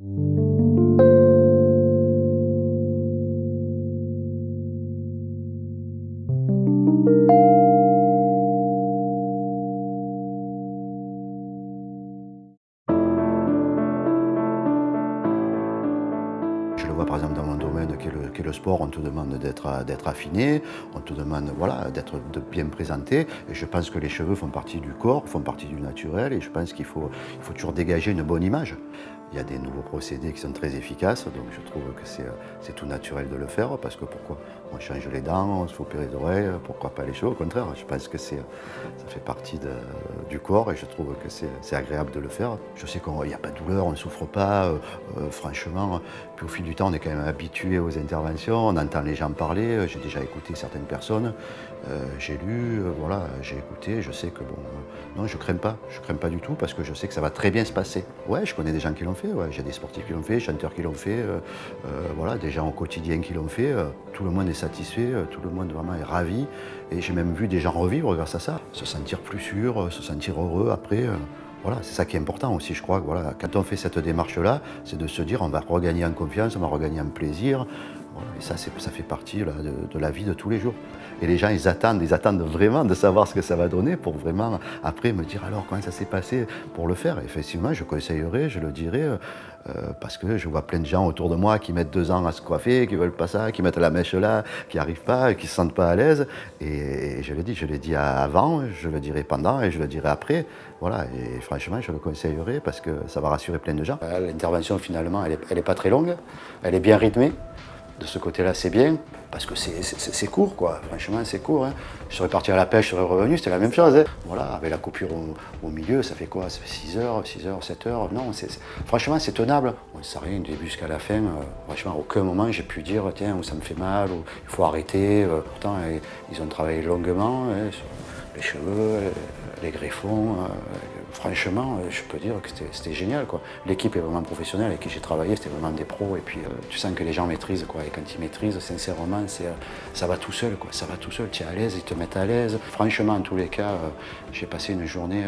Je le vois par exemple dans mon domaine qui est le, sport, on te demande d'être d'être affiné, on te demande voilà, d'être de bien présenté. Et je pense que les cheveux font partie du corps, font partie du naturel, et je pense qu'il faut, il faut toujours dégager une bonne image. Il y a des nouveaux procédés qui sont très efficaces, donc je trouve que c'est tout naturel de le faire, parce que pourquoi On change les dents, on se fait opérer les oreilles, pourquoi pas les cheveux Au contraire, je pense que ça fait partie du corps et je trouve que c'est agréable de le faire. Je sais qu'il n'y a pas de douleur, on ne souffre pas, euh, euh, franchement. Puis au fil du temps, on est quand même habitué aux interventions, on entend les gens parler, euh, j'ai déjà écouté certaines personnes, j'ai lu, voilà, j'ai écouté, je sais que bon, non, je crains pas, je crains pas du tout parce que je sais que ça va très bien se passer. Ouais, je connais des gens qui l'ont fait, j'ai des sportifs qui l'ont fait, chanteurs qui l'ont fait, euh, euh, voilà, des gens au quotidien qui l'ont fait, euh, tout le monde est satisfait, tout le monde vraiment est ravi et j'ai même vu des gens revivre grâce à ça, se sentir plus sûr, se sentir heureux après. voilà, c'est ça qui est important aussi, je crois. Voilà, quand on fait cette démarche-là, c'est de se dire on va regagner en confiance, on va regagner en plaisir. Et ça, ça fait partie de, la vie de tous les jours. Et les gens, ils attendent, ils attendent vraiment de savoir ce que ça va donner pour vraiment, après, me dire alors comment ça s'est passé pour le faire. Effectivement, je conseillerais, je le dirais, euh, parce que je vois plein de gens autour de moi qui mettent deux ans à se coiffer, qui veulent pas ça, qui mettent la mèche là, qui n'arrivent pas, qui se sentent pas à l'aise. Et, je le dis, je l'ai dit avant, je le dirai pendant et je le dirai après. Voilà, et franchement, je le conseillerais parce que ça va rassurer plein de gens. Euh, L'intervention, finalement, elle n'est pas très longue, elle est bien rythmée. De ce côté-là, c'est bien, parce que c'est- court, quoi. Franchement, c'est court. hein. Je serais parti à la pêche, je serais revenu, c'était la même chose. hein. Voilà, avec la coupure au, milieu, ça fait quoi? Ça fait 6 heures, 6 heures, 7 heures? Non, franchement, c'est tenable. On ne sait rien du début jusqu'à la fin. euh, franchement, à aucun moment, j'ai pu dire, tiens, ou ça me fait mal, ou il faut arrêter. euh. pourtant, ils ont travaillé longuement hein, sur les cheveux, les greffons. euh, franchement, euh, je peux dire que c'était- génial. L'équipe est vraiment professionnelle avec qui j'ai travaillé, c'était vraiment des pros. Et puis, euh, tu sens que les gens maîtrisent. Quoi. Et quand ils maîtrisent, sincèrement, ça va tout seul. Quoi. Ça va tout seul. Tu es à l'aise, ils te mettent à l'aise. Franchement, en tous les cas, j'ai passé une journée.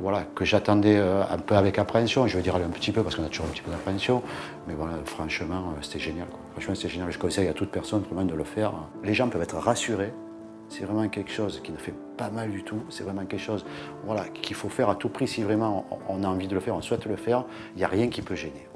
voilà, que j'attendais un peu avec appréhension, je veux dire un petit peu parce qu'on a toujours un petit peu d'appréhension, mais voilà, franchement, c'était génial. Franchement, c'était génial. Je conseille à toute personne vraiment de le faire. Les gens peuvent être rassurés. C'est vraiment quelque chose qui ne fait pas mal du tout. C'est vraiment quelque chose voilà, qu'il faut faire à tout prix. Si vraiment on a envie de le faire, on souhaite le faire, il n'y a rien qui peut gêner.